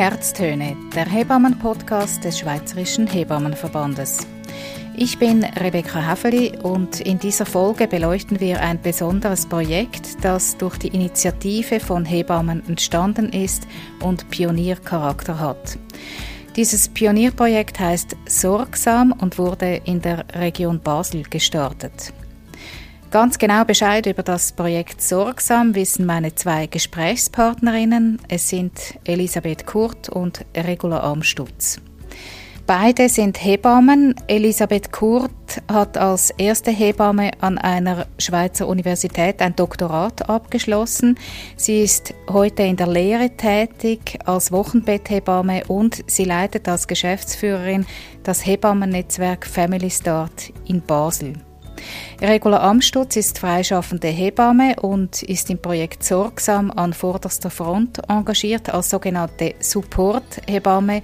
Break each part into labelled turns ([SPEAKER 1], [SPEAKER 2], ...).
[SPEAKER 1] Herztöne, der Hebammen-Podcast des Schweizerischen Hebammenverbandes. Ich bin Rebecca Häfeli und in dieser Folge beleuchten wir ein besonderes Projekt, das durch die Initiative von Hebammen entstanden ist und Pioniercharakter hat. Dieses Pionierprojekt heißt Sorgsam und wurde in der Region Basel gestartet. Ganz genau Bescheid über das Projekt Sorgsam wissen meine zwei Gesprächspartnerinnen. Es sind Elisabeth Kurt und Regula Amstutz. Beide sind Hebammen. Elisabeth Kurt hat als erste Hebamme an einer Schweizer Universität ein Doktorat abgeschlossen. Sie ist heute in der Lehre tätig als Wochenbetthebamme und sie leitet als Geschäftsführerin das Hebammennetzwerk Family Start in Basel. Regula Amstutz ist freischaffende Hebamme und ist im Projekt Sorgsam an vorderster Front engagiert als sogenannte Support-Hebamme.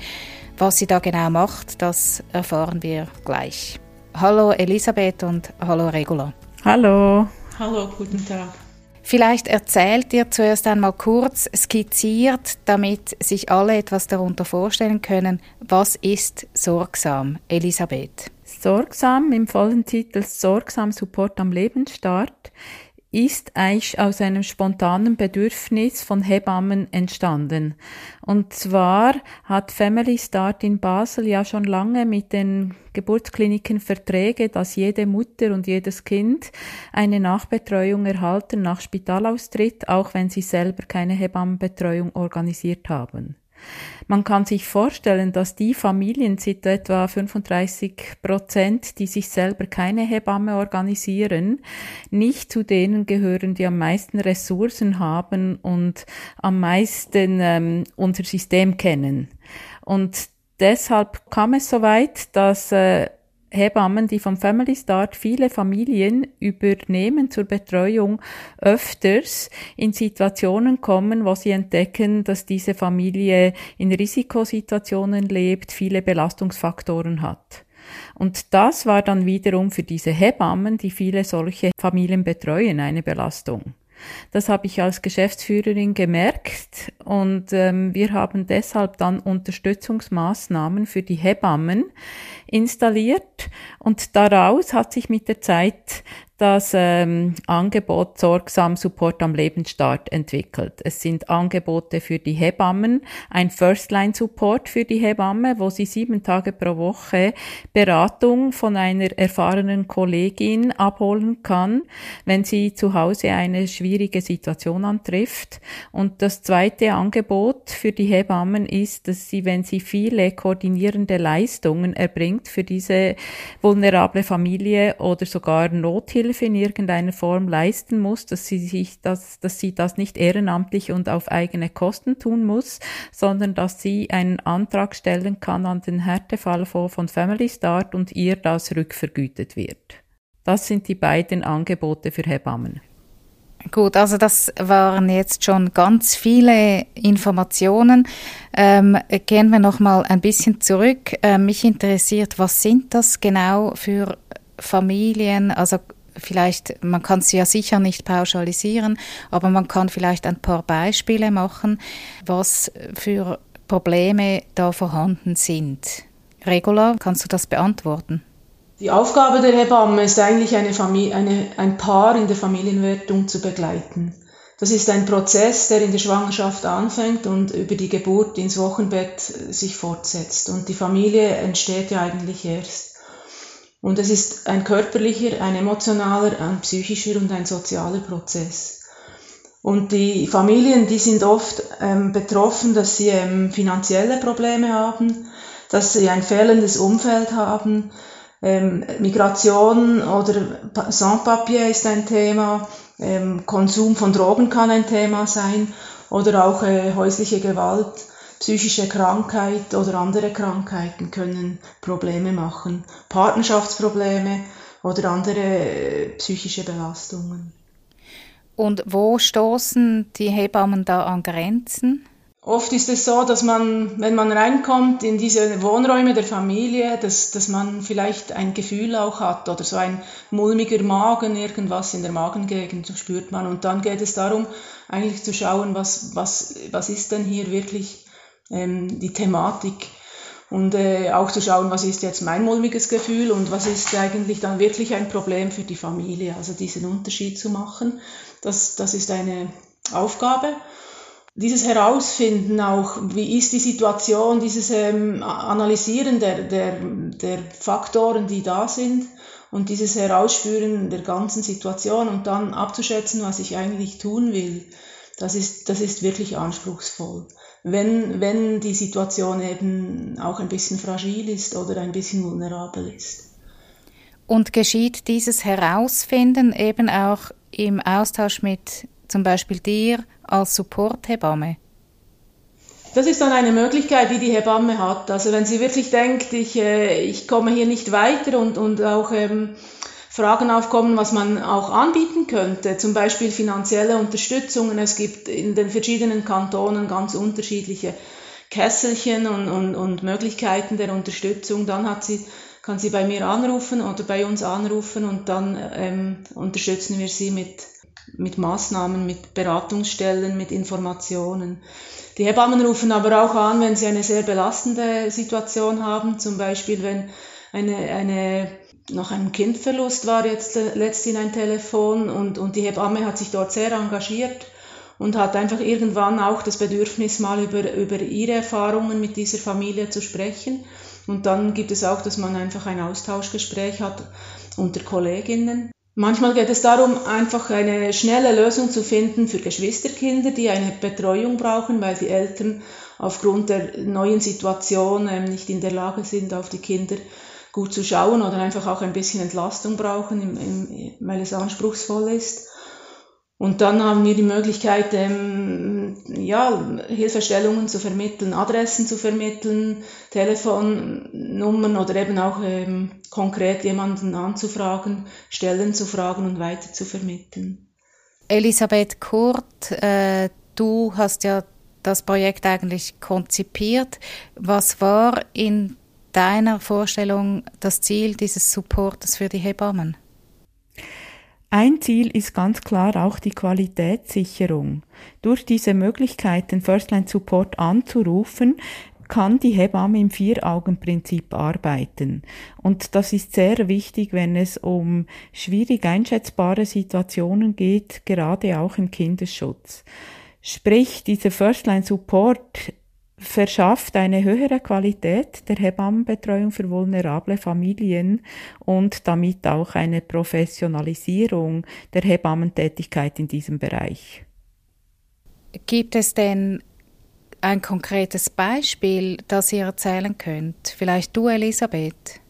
[SPEAKER 1] Was sie da genau macht, das erfahren wir gleich. Hallo Elisabeth und hallo Regula.
[SPEAKER 2] Hallo.
[SPEAKER 3] Hallo, guten Tag.
[SPEAKER 1] Vielleicht erzählt ihr zuerst einmal kurz skizziert, damit sich alle etwas darunter vorstellen können, was ist sorgsam, Elisabeth?
[SPEAKER 2] Sorgsam im vollen Titel Sorgsam Support am Lebensstart ist eigentlich aus einem spontanen Bedürfnis von Hebammen entstanden. Und zwar hat Family Start in Basel ja schon lange mit den Geburtskliniken Verträge, dass jede Mutter und jedes Kind eine Nachbetreuung erhalten nach Spitalaustritt, auch wenn sie selber keine Hebammenbetreuung organisiert haben. Man kann sich vorstellen, dass die Familien, sind etwa 35 Prozent, die sich selber keine Hebamme organisieren, nicht zu denen gehören, die am meisten Ressourcen haben und am meisten ähm, unser System kennen. Und deshalb kam es so weit, dass äh, Hebammen, die vom Family Start viele Familien übernehmen zur Betreuung, öfters in Situationen kommen, wo sie entdecken, dass diese Familie in Risikosituationen lebt, viele Belastungsfaktoren hat. Und das war dann wiederum für diese Hebammen, die viele solche Familien betreuen, eine Belastung. Das habe ich als Geschäftsführerin gemerkt und ähm, wir haben deshalb dann Unterstützungsmaßnahmen für die Hebammen installiert und daraus hat sich mit der Zeit das ähm, Angebot Sorgsam Support am Lebensstart entwickelt. Es sind Angebote für die Hebammen, ein First-Line-Support für die Hebamme, wo sie sieben Tage pro Woche Beratung von einer erfahrenen Kollegin abholen kann, wenn sie zu Hause eine schwierige Situation antrifft. Und das zweite Angebot für die Hebammen ist, dass sie, wenn sie viele koordinierende Leistungen erbringt für diese vulnerable Familie oder sogar Nothilfe, Hilfe in irgendeiner Form leisten muss, dass sie sich das, dass sie das nicht ehrenamtlich und auf eigene Kosten tun muss, sondern dass sie einen Antrag stellen kann an den Härtefallfonds von Family Start und ihr das rückvergütet wird. Das sind die beiden Angebote für Hebammen.
[SPEAKER 1] Gut, also das waren jetzt schon ganz viele Informationen. Ähm, gehen wir noch mal ein bisschen zurück. Äh, mich interessiert, was sind das genau für Familien? Also vielleicht, man kann es ja sicher nicht pauschalisieren, aber man kann vielleicht ein paar Beispiele machen, was für Probleme da vorhanden sind. Regula, kannst du das beantworten?
[SPEAKER 3] Die Aufgabe der Hebamme ist eigentlich eine Familie, eine, ein Paar in der Familienwertung zu begleiten. Das ist ein Prozess, der in der Schwangerschaft anfängt und über die Geburt ins Wochenbett sich fortsetzt. Und die Familie entsteht ja eigentlich erst. Und es ist ein körperlicher, ein emotionaler, ein psychischer und ein sozialer Prozess. Und die Familien, die sind oft ähm, betroffen, dass sie ähm, finanzielle Probleme haben, dass sie ein fehlendes Umfeld haben. Ähm, Migration oder Sans-Papier ist ein Thema, ähm, Konsum von Drogen kann ein Thema sein oder auch äh, häusliche Gewalt psychische Krankheit oder andere Krankheiten können Probleme machen, Partnerschaftsprobleme oder andere äh, psychische Belastungen.
[SPEAKER 1] Und wo stoßen die Hebammen da an Grenzen?
[SPEAKER 3] Oft ist es so, dass man, wenn man reinkommt in diese Wohnräume der Familie, dass, dass man vielleicht ein Gefühl auch hat oder so ein mulmiger Magen, irgendwas in der Magengegend spürt man. Und dann geht es darum, eigentlich zu schauen, was, was, was ist denn hier wirklich ähm, die Thematik und äh, auch zu schauen, was ist jetzt mein mulmiges Gefühl und was ist eigentlich dann wirklich ein Problem für die Familie. Also diesen Unterschied zu machen, das, das ist eine Aufgabe. Dieses Herausfinden auch, wie ist die Situation, dieses ähm, Analysieren der, der, der Faktoren, die da sind und dieses Herausspüren der ganzen Situation und dann abzuschätzen, was ich eigentlich tun will, das ist, das ist wirklich anspruchsvoll wenn, wenn die Situation eben auch ein bisschen fragil ist oder ein bisschen vulnerabel ist.
[SPEAKER 1] Und geschieht dieses Herausfinden eben auch im Austausch mit zum Beispiel dir als Supporthebamme?
[SPEAKER 3] Das ist dann eine Möglichkeit, die die Hebamme hat. Also wenn sie wirklich denkt, ich, äh, ich komme hier nicht weiter und, und auch ähm, Fragen aufkommen, was man auch anbieten könnte, zum Beispiel finanzielle Unterstützungen. Es gibt in den verschiedenen Kantonen ganz unterschiedliche Kesselchen und, und, und Möglichkeiten der Unterstützung. Dann hat sie, kann sie bei mir anrufen oder bei uns anrufen und dann ähm, unterstützen wir sie mit, mit Maßnahmen, mit Beratungsstellen, mit Informationen. Die Hebammen rufen aber auch an, wenn sie eine sehr belastende Situation haben, zum Beispiel wenn eine, eine nach einem Kindverlust war jetzt letztens ein Telefon und, und die Hebamme hat sich dort sehr engagiert und hat einfach irgendwann auch das Bedürfnis, mal über, über ihre Erfahrungen mit dieser Familie zu sprechen. Und dann gibt es auch, dass man einfach ein Austauschgespräch hat unter Kolleginnen. Manchmal geht es darum, einfach eine schnelle Lösung zu finden für Geschwisterkinder, die eine Betreuung brauchen, weil die Eltern aufgrund der neuen Situation ähm, nicht in der Lage sind, auf die Kinder gut zu schauen oder einfach auch ein bisschen Entlastung brauchen, weil es anspruchsvoll ist. Und dann haben wir die Möglichkeit, ähm, ja, Hilfestellungen zu vermitteln, Adressen zu vermitteln, Telefonnummern oder eben auch ähm, konkret jemanden anzufragen, Stellen zu fragen und weiter zu vermitteln.
[SPEAKER 1] Elisabeth Kurt, äh, du hast ja das Projekt eigentlich konzipiert. Was war in deiner Vorstellung das Ziel dieses Supportes für die Hebammen?
[SPEAKER 2] Ein Ziel ist ganz klar auch die Qualitätssicherung. Durch diese Möglichkeit, den Firstline Support anzurufen, kann die Hebamme im Vier-Augen-Prinzip arbeiten. Und das ist sehr wichtig, wenn es um schwierig einschätzbare Situationen geht, gerade auch im Kinderschutz. Sprich, dieser Firstline Support verschafft eine höhere Qualität der Hebammenbetreuung für vulnerable Familien und damit auch eine Professionalisierung der Hebammentätigkeit in diesem Bereich.
[SPEAKER 1] Gibt es denn ein konkretes Beispiel, das ihr erzählen könnt? Vielleicht du, Elisabeth?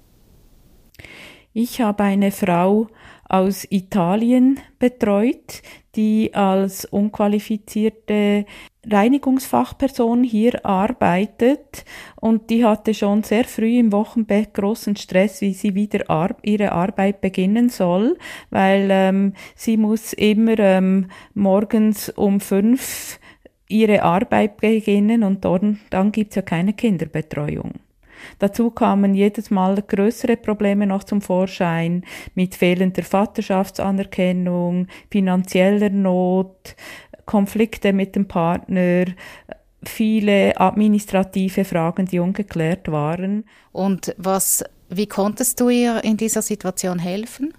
[SPEAKER 2] Ich habe eine Frau aus Italien betreut, die als unqualifizierte Reinigungsfachperson hier arbeitet und die hatte schon sehr früh im Wochenbett großen Stress, wie sie wieder ar ihre Arbeit beginnen soll, weil ähm, sie muss immer ähm, morgens um fünf ihre Arbeit beginnen und dann, dann gibt's ja keine Kinderbetreuung. Dazu kamen jedes Mal größere Probleme noch zum Vorschein mit fehlender Vaterschaftsanerkennung, finanzieller Not, Konflikte mit dem Partner, viele administrative Fragen, die ungeklärt waren.
[SPEAKER 1] Und was, wie konntest du ihr in dieser Situation helfen?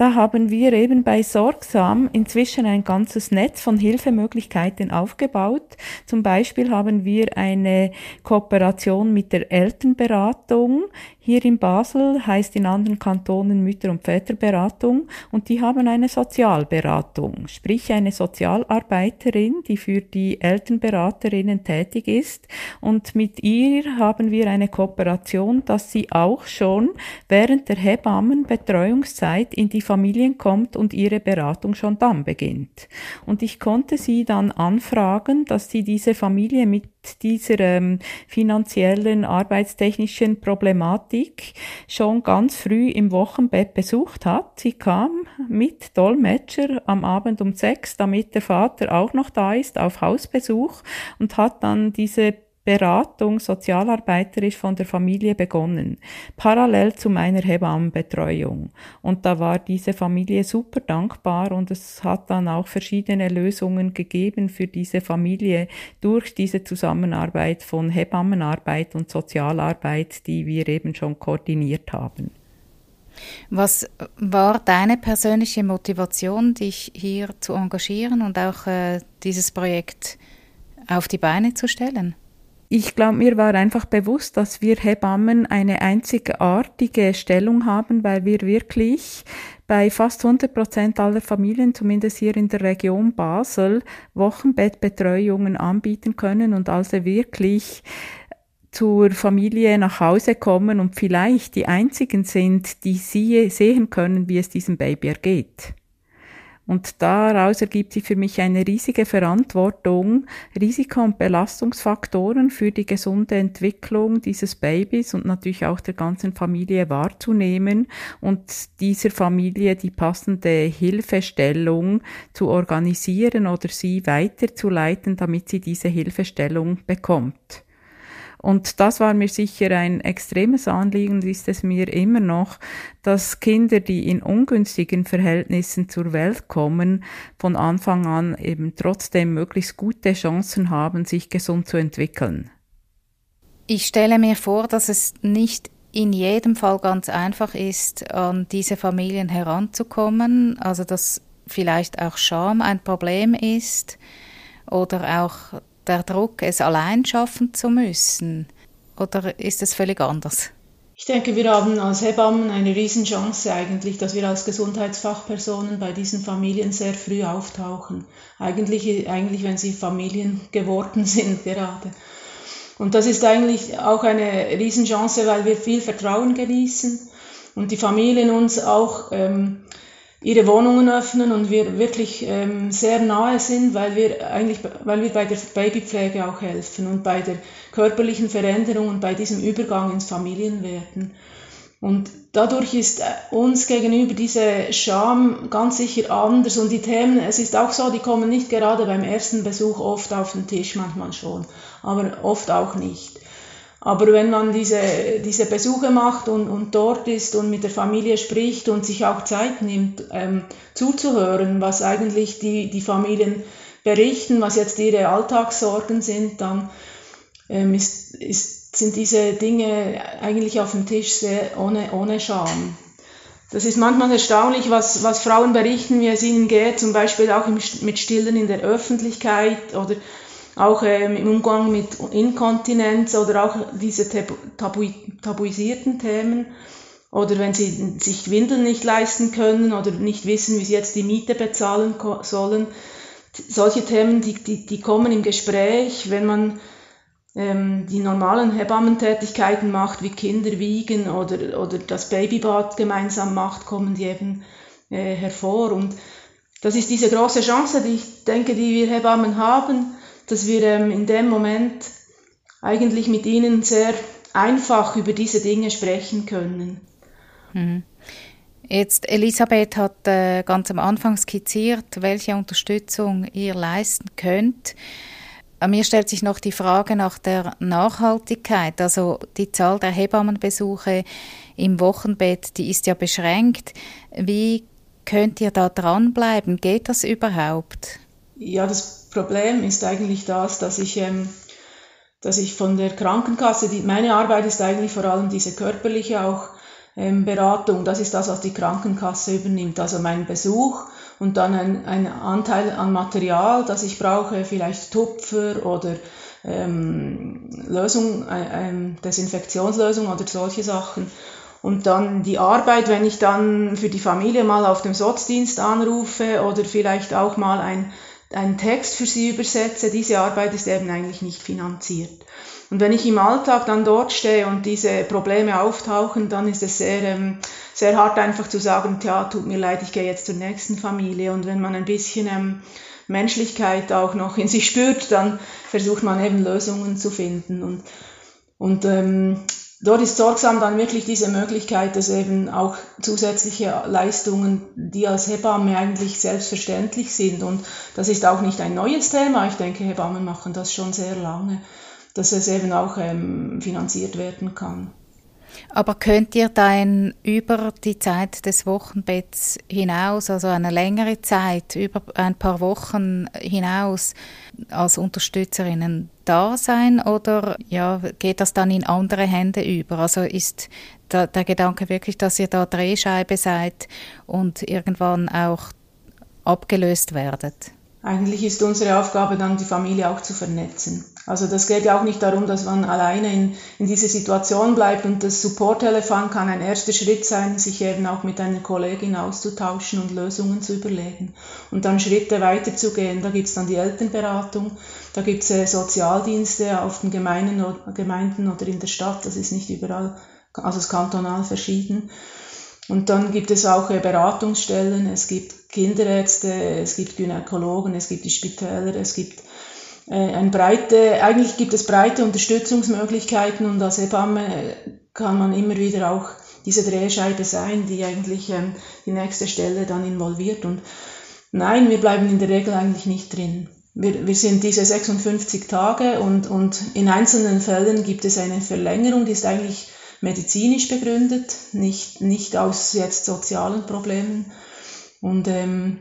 [SPEAKER 2] Da haben wir eben bei Sorgsam inzwischen ein ganzes Netz von Hilfemöglichkeiten aufgebaut. Zum Beispiel haben wir eine Kooperation mit der Elternberatung, hier in Basel heißt in anderen Kantonen Mütter- und Väterberatung und die haben eine Sozialberatung, sprich eine Sozialarbeiterin, die für die Elternberaterinnen tätig ist und mit ihr haben wir eine Kooperation, dass sie auch schon während der Hebammenbetreuungszeit in die Familien kommt und ihre Beratung schon dann beginnt. Und ich konnte sie dann anfragen, dass sie diese Familie mit dieser ähm, finanziellen, arbeitstechnischen Problematik schon ganz früh im Wochenbett besucht hat. Sie kam mit Dolmetscher am Abend um sechs, damit der Vater auch noch da ist, auf Hausbesuch und hat dann diese Beratung sozialarbeiterisch von der Familie begonnen, parallel zu meiner Hebammenbetreuung. Und da war diese Familie super dankbar und es hat dann auch verschiedene Lösungen gegeben für diese Familie durch diese Zusammenarbeit von Hebammenarbeit und Sozialarbeit, die wir eben schon koordiniert haben.
[SPEAKER 1] Was war deine persönliche Motivation, dich hier zu engagieren und auch äh, dieses Projekt auf die Beine zu stellen?
[SPEAKER 2] Ich glaube, mir war einfach bewusst, dass wir Hebammen eine einzigartige Stellung haben, weil wir wirklich bei fast 100 Prozent aller Familien, zumindest hier in der Region Basel, Wochenbettbetreuungen anbieten können und also wirklich zur Familie nach Hause kommen und vielleicht die einzigen sind, die sie sehen können, wie es diesem Baby ergeht. Und daraus ergibt sich für mich eine riesige Verantwortung, Risiko- und Belastungsfaktoren für die gesunde Entwicklung dieses Babys und natürlich auch der ganzen Familie wahrzunehmen und dieser Familie die passende Hilfestellung zu organisieren oder sie weiterzuleiten, damit sie diese Hilfestellung bekommt. Und das war mir sicher ein extremes Anliegen ist es mir immer noch, dass Kinder, die in ungünstigen Verhältnissen zur Welt kommen, von Anfang an eben trotzdem möglichst gute Chancen haben, sich gesund zu entwickeln.
[SPEAKER 1] Ich stelle mir vor, dass es nicht in jedem Fall ganz einfach ist, an diese Familien heranzukommen, also dass vielleicht auch Scham ein Problem ist oder auch der Druck, es allein schaffen zu müssen? Oder ist es völlig anders?
[SPEAKER 3] Ich denke, wir haben als Hebammen eine Riesenchance eigentlich, dass wir als Gesundheitsfachpersonen bei diesen Familien sehr früh auftauchen. Eigentlich, eigentlich wenn sie Familien geworden sind gerade. Und das ist eigentlich auch eine Riesenchance, weil wir viel Vertrauen genießen und die Familien uns auch ähm, ihre Wohnungen öffnen und wir wirklich ähm, sehr nahe sind, weil wir eigentlich, weil wir bei der Babypflege auch helfen und bei der körperlichen Veränderung und bei diesem Übergang ins Familienwerden. Und dadurch ist äh, uns gegenüber diese Scham ganz sicher anders und die Themen, es ist auch so, die kommen nicht gerade beim ersten Besuch oft auf den Tisch, manchmal schon, aber oft auch nicht. Aber wenn man diese, diese Besuche macht und, und dort ist und mit der Familie spricht und sich auch Zeit nimmt, ähm, zuzuhören, was eigentlich die, die Familien berichten, was jetzt ihre Alltagssorgen sind, dann ähm, ist, ist, sind diese Dinge eigentlich auf dem Tisch sehr ohne, ohne Scham. Das ist manchmal erstaunlich, was, was Frauen berichten, wie es ihnen geht, zum Beispiel auch mit Stillen in der Öffentlichkeit oder auch ähm, im Umgang mit Inkontinenz oder auch diese tabu tabuisierten Themen oder wenn sie sich Windeln nicht leisten können oder nicht wissen, wie sie jetzt die Miete bezahlen sollen. Solche Themen, die, die, die kommen im Gespräch, wenn man ähm, die normalen Hebammentätigkeiten macht, wie Kinder wiegen oder, oder das Babybad gemeinsam macht, kommen die eben äh, hervor. Und das ist diese große Chance, die ich denke, die wir Hebammen haben, dass wir ähm, in dem Moment eigentlich mit ihnen sehr einfach über diese Dinge sprechen können.
[SPEAKER 1] Mhm. Jetzt, Elisabeth hat äh, ganz am Anfang skizziert, welche Unterstützung ihr leisten könnt. Mir stellt sich noch die Frage nach der Nachhaltigkeit. Also die Zahl der Hebammenbesuche im Wochenbett, die ist ja beschränkt. Wie könnt ihr da dranbleiben? Geht das überhaupt?
[SPEAKER 3] Ja, das Problem ist eigentlich das, dass ich, ähm, dass ich von der Krankenkasse, die, meine Arbeit ist eigentlich vor allem diese körperliche auch ähm, Beratung, das ist das, was die Krankenkasse übernimmt, also mein Besuch und dann ein, ein Anteil an Material, das ich brauche, vielleicht Tupfer oder ähm, Lösung, äh, Desinfektionslösung oder solche Sachen. Und dann die Arbeit, wenn ich dann für die Familie mal auf dem Sotzdienst anrufe oder vielleicht auch mal ein einen Text für sie übersetze, diese Arbeit ist eben eigentlich nicht finanziert. Und wenn ich im Alltag dann dort stehe und diese Probleme auftauchen, dann ist es sehr, ähm, sehr hart einfach zu sagen, tja, tut mir leid, ich gehe jetzt zur nächsten Familie. Und wenn man ein bisschen ähm, Menschlichkeit auch noch in sich spürt, dann versucht man eben Lösungen zu finden. Und, und ähm, dort ist sorgsam dann wirklich diese Möglichkeit, dass eben auch zusätzliche Leistungen, die als Hebamme eigentlich selbstverständlich sind, und das ist auch nicht ein neues Thema, ich denke, Hebammen machen das schon sehr lange, dass es eben auch ähm, finanziert werden kann.
[SPEAKER 1] Aber könnt ihr dann über die Zeit des Wochenbetts hinaus, also eine längere Zeit, über ein paar Wochen hinaus als Unterstützerinnen da sein oder ja, geht das dann in andere Hände über? Also ist der, der Gedanke wirklich, dass ihr da Drehscheibe seid und irgendwann auch abgelöst werdet?
[SPEAKER 3] Eigentlich ist unsere Aufgabe dann, die Familie auch zu vernetzen. Also das geht ja auch nicht darum, dass man alleine in, in diese Situation bleibt und das Supporttelefon kann ein erster Schritt sein, sich eben auch mit einer Kollegin auszutauschen und Lösungen zu überlegen und dann Schritte weiterzugehen. Da gibt's dann die Elternberatung, da gibt's äh, Sozialdienste auf den Gemeinden, Gemeinden oder in der Stadt, das ist nicht überall, also es ist kantonal verschieden. Und dann gibt es auch äh, Beratungsstellen, es gibt Kinderärzte, es gibt Gynäkologen, es gibt die Spitäler, es gibt ein breite, eigentlich gibt es breite Unterstützungsmöglichkeiten und als Hebamme äh, kann man immer wieder auch diese Drehscheibe sein, die eigentlich ähm, die nächste Stelle dann involviert. Und nein, wir bleiben in der Regel eigentlich nicht drin. Wir, wir sind diese 56 Tage und, und in einzelnen Fällen gibt es eine Verlängerung, die ist eigentlich medizinisch begründet, nicht, nicht aus jetzt sozialen Problemen und ähm,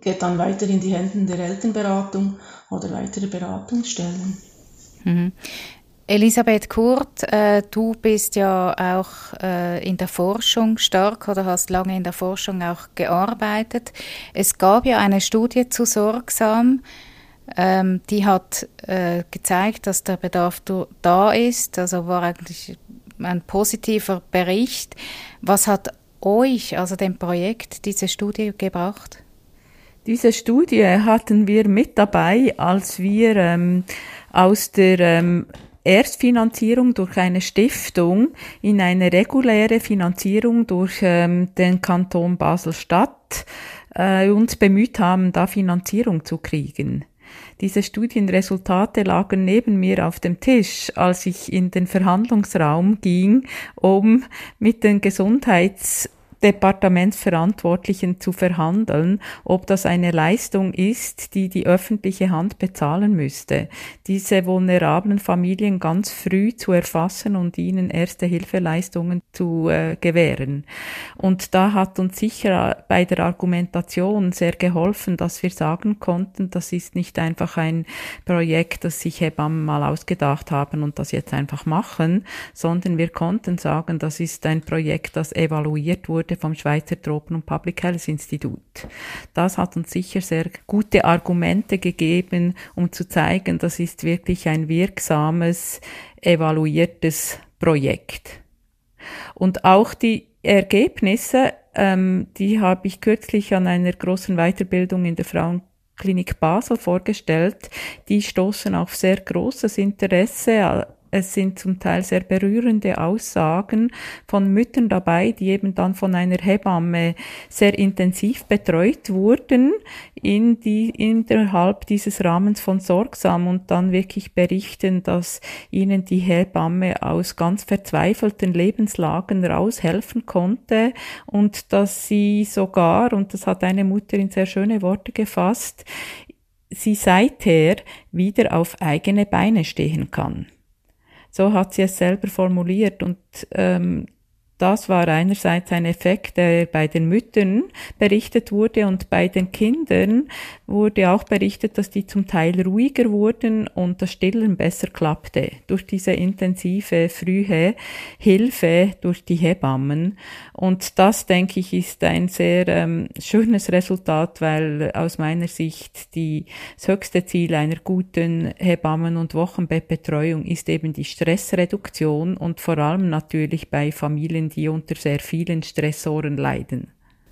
[SPEAKER 3] geht dann weiter in die Hände der Elternberatung oder weitere Beratungsstellen.
[SPEAKER 1] Mhm. Elisabeth Kurt, äh, du bist ja auch äh, in der Forschung stark oder hast lange in der Forschung auch gearbeitet. Es gab ja eine Studie zu Sorgsam, ähm, die hat äh, gezeigt, dass der Bedarf da ist, also war eigentlich ein positiver Bericht. Was hat euch, also dem Projekt, diese Studie gebracht?
[SPEAKER 2] Diese Studie hatten wir mit dabei, als wir ähm, aus der ähm, Erstfinanzierung durch eine Stiftung in eine reguläre Finanzierung durch ähm, den Kanton Basel-Stadt äh, uns bemüht haben, da Finanzierung zu kriegen. Diese Studienresultate lagen neben mir auf dem Tisch, als ich in den Verhandlungsraum ging, um mit den Gesundheits Departementsverantwortlichen zu verhandeln, ob das eine Leistung ist, die die öffentliche Hand bezahlen müsste. Diese vulnerablen Familien ganz früh zu erfassen und ihnen erste Hilfeleistungen zu äh, gewähren. Und da hat uns sicher bei der Argumentation sehr geholfen, dass wir sagen konnten, das ist nicht einfach ein Projekt, das sich Hebammen mal ausgedacht haben und das jetzt einfach machen, sondern wir konnten sagen, das ist ein Projekt, das evaluiert wurde wurde vom Schweizer Tropen- und Public Health Institut. Das hat uns sicher sehr gute Argumente gegeben, um zu zeigen, das ist wirklich ein wirksames, evaluiertes Projekt. Und auch die Ergebnisse, ähm, die habe ich kürzlich an einer großen Weiterbildung in der Frauenklinik Basel vorgestellt. Die stoßen auf sehr großes Interesse es sind zum Teil sehr berührende Aussagen von Müttern dabei, die eben dann von einer Hebamme sehr intensiv betreut wurden in die, innerhalb dieses Rahmens von Sorgsam und dann wirklich berichten, dass ihnen die Hebamme aus ganz verzweifelten Lebenslagen raushelfen konnte und dass sie sogar, und das hat eine Mutter in sehr schöne Worte gefasst, sie seither wieder auf eigene Beine stehen kann. So hat sie es selber formuliert und ähm, das war einerseits ein Effekt, der bei den Müttern berichtet wurde und bei den Kindern wurde auch berichtet, dass die zum Teil ruhiger wurden und das Stillen besser klappte durch diese intensive frühe Hilfe durch die Hebammen. Und das, denke ich, ist ein sehr ähm, schönes Resultat, weil aus meiner Sicht die, das höchste Ziel einer guten Hebammen- und Wochenbettbetreuung ist eben die Stressreduktion und vor allem natürlich bei Familien, die unter sehr vielen Stressoren leiden.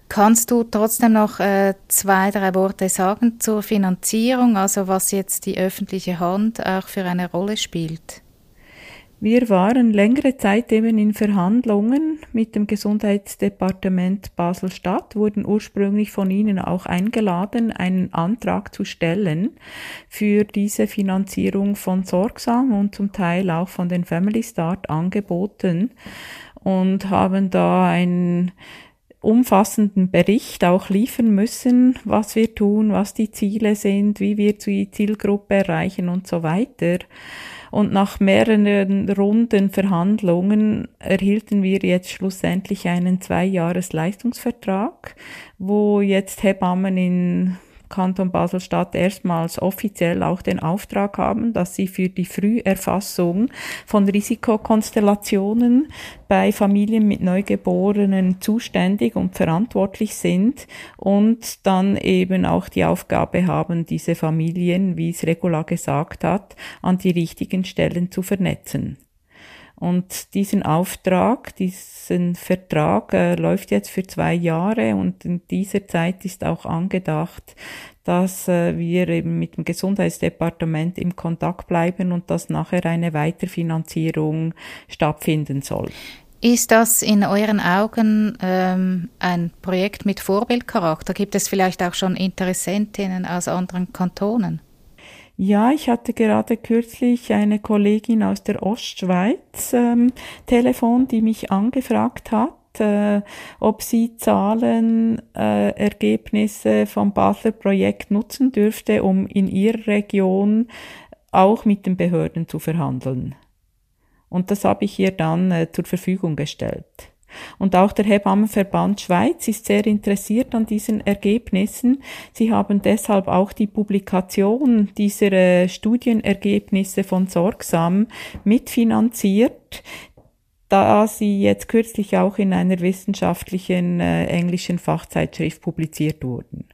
[SPEAKER 1] Kannst du trotzdem noch äh, zwei, drei Worte sagen zur Finanzierung, also was jetzt die öffentliche Hand auch für eine Rolle spielt?
[SPEAKER 2] Wir waren längere Zeit eben in Verhandlungen mit dem Gesundheitsdepartement Basel-Stadt, wurden ursprünglich von Ihnen auch eingeladen, einen Antrag zu stellen für diese Finanzierung von Sorgsam und zum Teil auch von den Family Start Angeboten und haben da einen umfassenden Bericht auch liefern müssen, was wir tun, was die Ziele sind, wie wir die Zielgruppe erreichen und so weiter. Und nach mehreren Runden Verhandlungen erhielten wir jetzt schlussendlich einen Zweijahres-Leistungsvertrag, wo jetzt Hebammen in Kanton Basel-Stadt erstmals offiziell auch den Auftrag haben, dass sie für die Früherfassung von Risikokonstellationen bei Familien mit Neugeborenen zuständig und verantwortlich sind und dann eben auch die Aufgabe haben, diese Familien, wie es Regula gesagt hat, an die richtigen Stellen zu vernetzen. Und diesen Auftrag, diesen Vertrag äh, läuft jetzt für zwei Jahre und in dieser Zeit ist auch angedacht, dass äh, wir eben mit dem Gesundheitsdepartement im Kontakt bleiben und dass nachher eine Weiterfinanzierung stattfinden soll.
[SPEAKER 1] Ist das in euren Augen ähm, ein Projekt mit Vorbildcharakter? Gibt es vielleicht auch schon Interessentinnen aus anderen Kantonen?
[SPEAKER 2] Ja, ich hatte gerade kürzlich eine Kollegin aus der Ostschweiz ähm, Telefon, die mich angefragt hat, äh, ob sie Zahlen, äh, Ergebnisse vom Basler Projekt nutzen dürfte, um in ihrer Region auch mit den Behörden zu verhandeln. Und das habe ich ihr dann äh, zur Verfügung gestellt. Und auch der Hebammenverband Schweiz ist sehr interessiert an diesen Ergebnissen. Sie haben deshalb auch die Publikation dieser äh, Studienergebnisse von Sorgsam mitfinanziert, da sie jetzt kürzlich auch in einer wissenschaftlichen äh, englischen Fachzeitschrift publiziert wurden.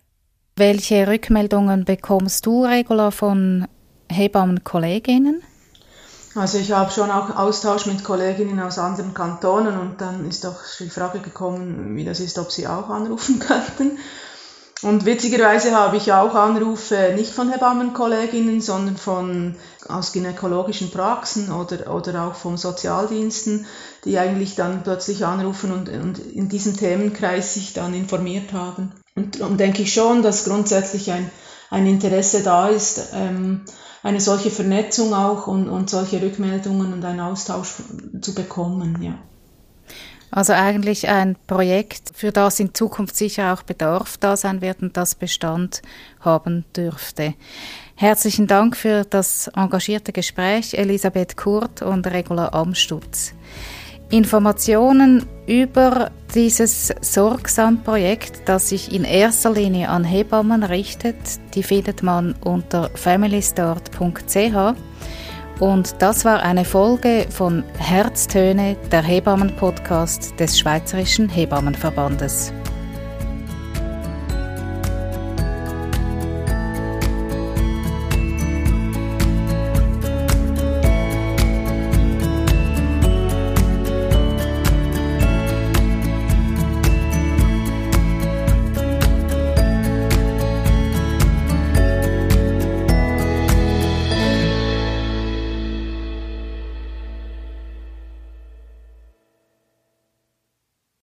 [SPEAKER 1] Welche Rückmeldungen bekommst du, Regula, von Hebammenkolleginnen?
[SPEAKER 3] Also ich habe schon auch Austausch mit Kolleginnen aus anderen Kantonen und dann ist doch die Frage gekommen, wie das ist, ob sie auch anrufen könnten. Und witzigerweise habe ich auch Anrufe nicht von Hebammenkolleginnen, sondern von aus gynäkologischen Praxen oder, oder auch vom Sozialdiensten, die eigentlich dann plötzlich anrufen und, und in diesem Themenkreis sich dann informiert haben. Und darum denke ich schon, dass grundsätzlich ein, ein Interesse da ist, ähm, eine solche Vernetzung auch und, und solche Rückmeldungen und einen Austausch zu bekommen, ja.
[SPEAKER 1] Also eigentlich ein Projekt, für das in Zukunft sicher auch Bedarf da sein wird und das Bestand haben dürfte. Herzlichen Dank für das engagierte Gespräch, Elisabeth Kurt und Regula Amstutz. Informationen über dieses Sorgsam-Projekt, das sich in erster Linie an Hebammen richtet, die findet man unter familystart.ch. Und das war eine Folge von Herztöne, der Hebammen-Podcast des Schweizerischen Hebammenverbandes.